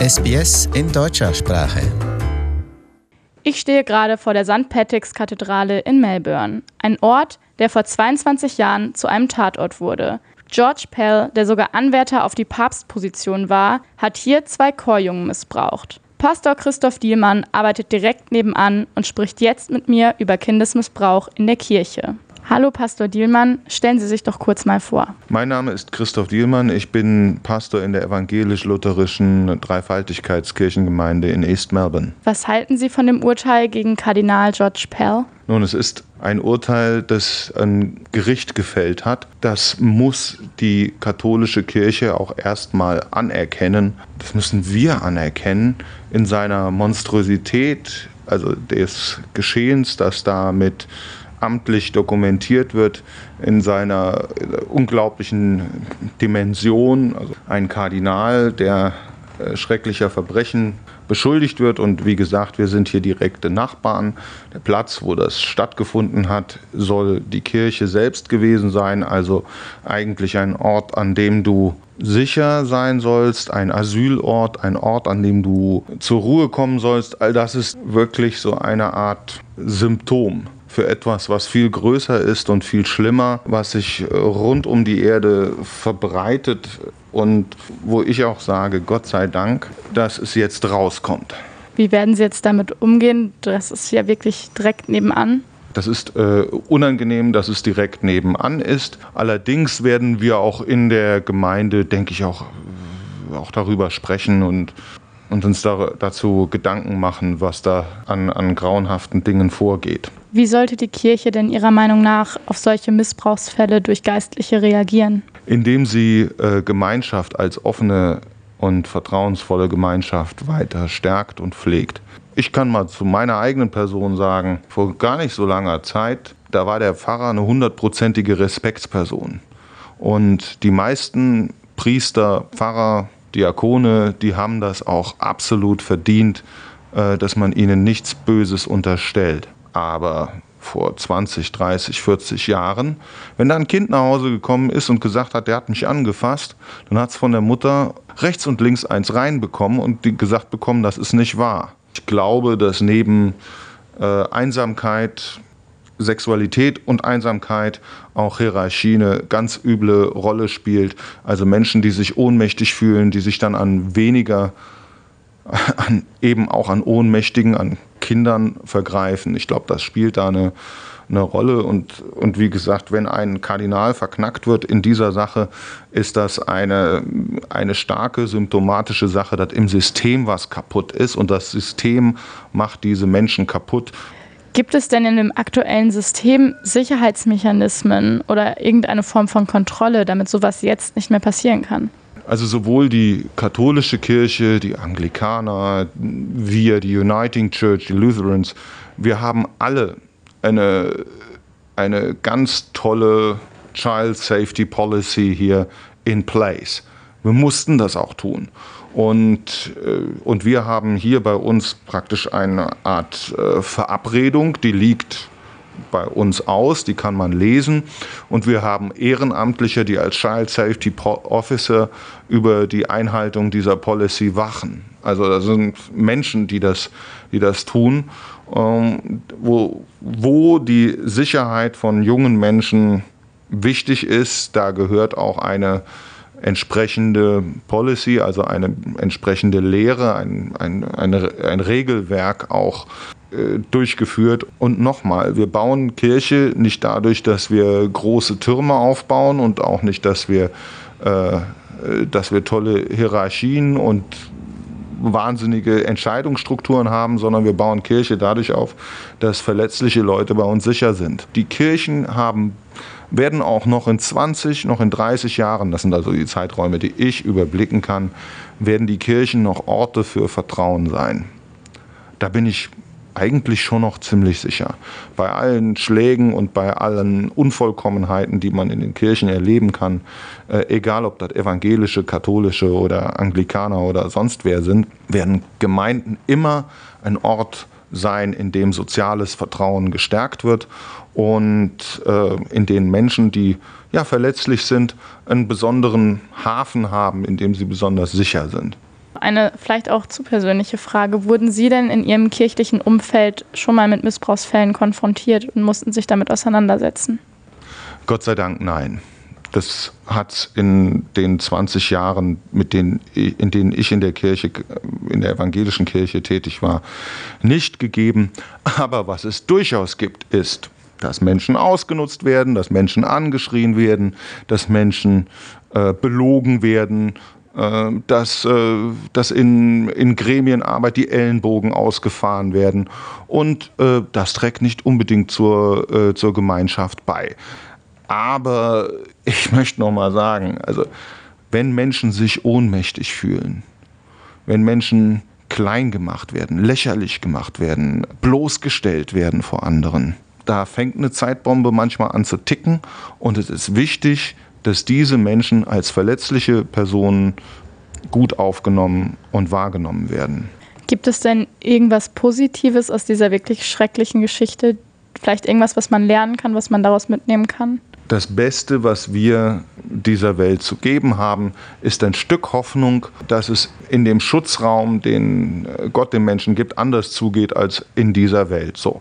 SBS in deutscher Sprache. Ich stehe gerade vor der St. Patrick's Kathedrale in Melbourne, ein Ort, der vor 22 Jahren zu einem Tatort wurde. George Pell, der sogar Anwärter auf die Papstposition war, hat hier zwei Chorjungen missbraucht. Pastor Christoph Dielmann arbeitet direkt nebenan und spricht jetzt mit mir über Kindesmissbrauch in der Kirche. Hallo Pastor Dielmann, stellen Sie sich doch kurz mal vor. Mein Name ist Christoph Dielmann, ich bin Pastor in der evangelisch-lutherischen Dreifaltigkeitskirchengemeinde in East Melbourne. Was halten Sie von dem Urteil gegen Kardinal George Pell? Nun, es ist ein Urteil, das ein Gericht gefällt hat. Das muss die katholische Kirche auch erstmal anerkennen. Das müssen wir anerkennen in seiner Monstrosität, also des Geschehens, das da mit amtlich dokumentiert wird in seiner unglaublichen Dimension. Also ein Kardinal, der äh, schrecklicher Verbrechen beschuldigt wird. Und wie gesagt, wir sind hier direkte Nachbarn. Der Platz, wo das stattgefunden hat, soll die Kirche selbst gewesen sein. Also eigentlich ein Ort, an dem du sicher sein sollst, ein Asylort, ein Ort, an dem du zur Ruhe kommen sollst. All das ist wirklich so eine Art Symptom für etwas, was viel größer ist und viel schlimmer, was sich äh, rund um die Erde verbreitet und wo ich auch sage, Gott sei Dank, dass es jetzt rauskommt. Wie werden Sie jetzt damit umgehen? Das ist ja wirklich direkt nebenan. Das ist äh, unangenehm, dass es direkt nebenan ist. Allerdings werden wir auch in der Gemeinde, denke ich, auch, auch darüber sprechen und und uns da, dazu Gedanken machen, was da an, an grauenhaften Dingen vorgeht. Wie sollte die Kirche denn Ihrer Meinung nach auf solche Missbrauchsfälle durch Geistliche reagieren? Indem sie äh, Gemeinschaft als offene und vertrauensvolle Gemeinschaft weiter stärkt und pflegt. Ich kann mal zu meiner eigenen Person sagen, vor gar nicht so langer Zeit, da war der Pfarrer eine hundertprozentige Respektsperson. Und die meisten Priester, Pfarrer, Diakone, die haben das auch absolut verdient, äh, dass man ihnen nichts Böses unterstellt. Aber vor 20, 30, 40 Jahren, wenn da ein Kind nach Hause gekommen ist und gesagt hat, der hat mich angefasst, dann hat es von der Mutter rechts und links eins reinbekommen und gesagt bekommen, das ist nicht wahr. Ich glaube, dass neben äh, Einsamkeit, Sexualität und Einsamkeit auch Hierarchie eine ganz üble Rolle spielt. Also Menschen, die sich ohnmächtig fühlen, die sich dann an weniger, an, eben auch an Ohnmächtigen, an Kindern vergreifen. Ich glaube, das spielt da eine, eine Rolle. Und, und wie gesagt, wenn ein Kardinal verknackt wird in dieser Sache, ist das eine, eine starke symptomatische Sache, dass im System was kaputt ist. Und das System macht diese Menschen kaputt. Gibt es denn in dem aktuellen System Sicherheitsmechanismen oder irgendeine Form von Kontrolle, damit sowas jetzt nicht mehr passieren kann? Also sowohl die katholische Kirche, die Anglikaner, wir, die Uniting Church, die Lutherans, wir haben alle eine, eine ganz tolle Child Safety Policy hier in place. Wir mussten das auch tun. Und, äh, und wir haben hier bei uns praktisch eine Art äh, Verabredung, die liegt bei uns aus, die kann man lesen. Und wir haben Ehrenamtliche, die als Child Safety Officer über die Einhaltung dieser Policy wachen. Also das sind Menschen, die das, die das tun, ähm, wo, wo die Sicherheit von jungen Menschen wichtig ist. Da gehört auch eine entsprechende Policy, also eine entsprechende Lehre, ein, ein, eine, ein Regelwerk auch äh, durchgeführt. Und nochmal, wir bauen Kirche nicht dadurch, dass wir große Türme aufbauen und auch nicht, dass wir, äh, dass wir tolle Hierarchien und wahnsinnige Entscheidungsstrukturen haben, sondern wir bauen Kirche dadurch auf, dass verletzliche Leute bei uns sicher sind. Die Kirchen haben werden auch noch in 20, noch in 30 Jahren, das sind also die Zeiträume, die ich überblicken kann, werden die Kirchen noch Orte für Vertrauen sein. Da bin ich eigentlich schon noch ziemlich sicher. Bei allen Schlägen und bei allen Unvollkommenheiten, die man in den Kirchen erleben kann, äh, egal ob das evangelische, katholische oder Anglikaner oder sonst wer sind, werden Gemeinden immer ein Ort sein, in dem soziales Vertrauen gestärkt wird und äh, in denen Menschen, die ja verletzlich sind, einen besonderen Hafen haben, in dem sie besonders sicher sind. Eine vielleicht auch zu persönliche Frage. Wurden Sie denn in Ihrem kirchlichen Umfeld schon mal mit Missbrauchsfällen konfrontiert und mussten sich damit auseinandersetzen? Gott sei Dank nein. Das hat in den 20 Jahren, mit denen, in denen ich in der Kirche, in der evangelischen Kirche tätig war, nicht gegeben. Aber was es durchaus gibt, ist, dass Menschen ausgenutzt werden, dass Menschen angeschrien werden, dass Menschen äh, belogen werden, äh, dass, äh, dass in, in Gremienarbeit die Ellenbogen ausgefahren werden. Und äh, das trägt nicht unbedingt zur, äh, zur Gemeinschaft bei. Aber ich möchte noch mal sagen, also wenn Menschen sich ohnmächtig fühlen, wenn Menschen klein gemacht werden, lächerlich gemacht werden, bloßgestellt werden vor anderen, da fängt eine Zeitbombe manchmal an zu ticken und es ist wichtig, dass diese Menschen als verletzliche Personen gut aufgenommen und wahrgenommen werden. Gibt es denn irgendwas Positives aus dieser wirklich schrecklichen Geschichte? Vielleicht irgendwas, was man lernen kann, was man daraus mitnehmen kann? das Beste, was wir dieser Welt zu geben haben, ist ein Stück Hoffnung, dass es in dem Schutzraum, den Gott dem Menschen gibt, anders zugeht als in dieser Welt. So.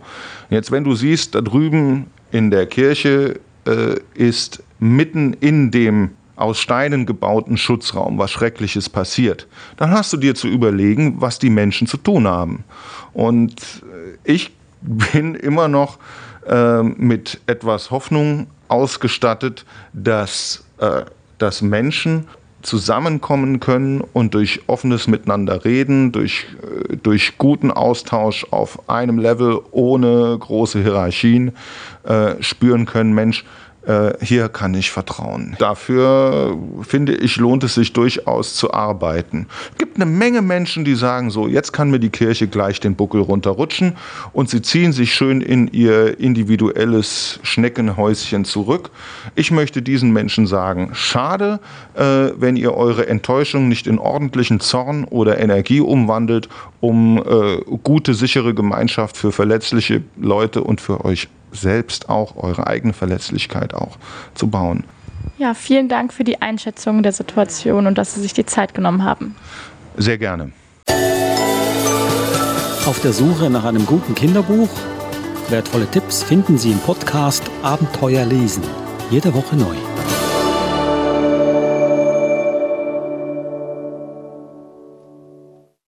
Jetzt, wenn du siehst, da drüben in der Kirche äh, ist mitten in dem aus Steinen gebauten Schutzraum was Schreckliches passiert, dann hast du dir zu überlegen, was die Menschen zu tun haben. Und äh, ich bin immer noch äh, mit etwas Hoffnung ausgestattet, dass, äh, dass Menschen zusammenkommen können und durch offenes Miteinander reden, durch, äh, durch guten Austausch auf einem Level ohne große Hierarchien äh, spüren können, Mensch, hier kann ich vertrauen. Dafür finde ich, lohnt es sich durchaus zu arbeiten. Es gibt eine Menge Menschen, die sagen so, jetzt kann mir die Kirche gleich den Buckel runterrutschen und sie ziehen sich schön in ihr individuelles Schneckenhäuschen zurück. Ich möchte diesen Menschen sagen, schade, äh, wenn ihr eure Enttäuschung nicht in ordentlichen Zorn oder Energie umwandelt, um äh, gute, sichere Gemeinschaft für verletzliche Leute und für euch selbst auch, eure eigene Verletzlichkeit auch zu bauen. Ja, vielen Dank für die Einschätzung der Situation und dass Sie sich die Zeit genommen haben. Sehr gerne. Auf der Suche nach einem guten Kinderbuch? Wertvolle Tipps finden Sie im Podcast Abenteuer lesen. Jede Woche neu.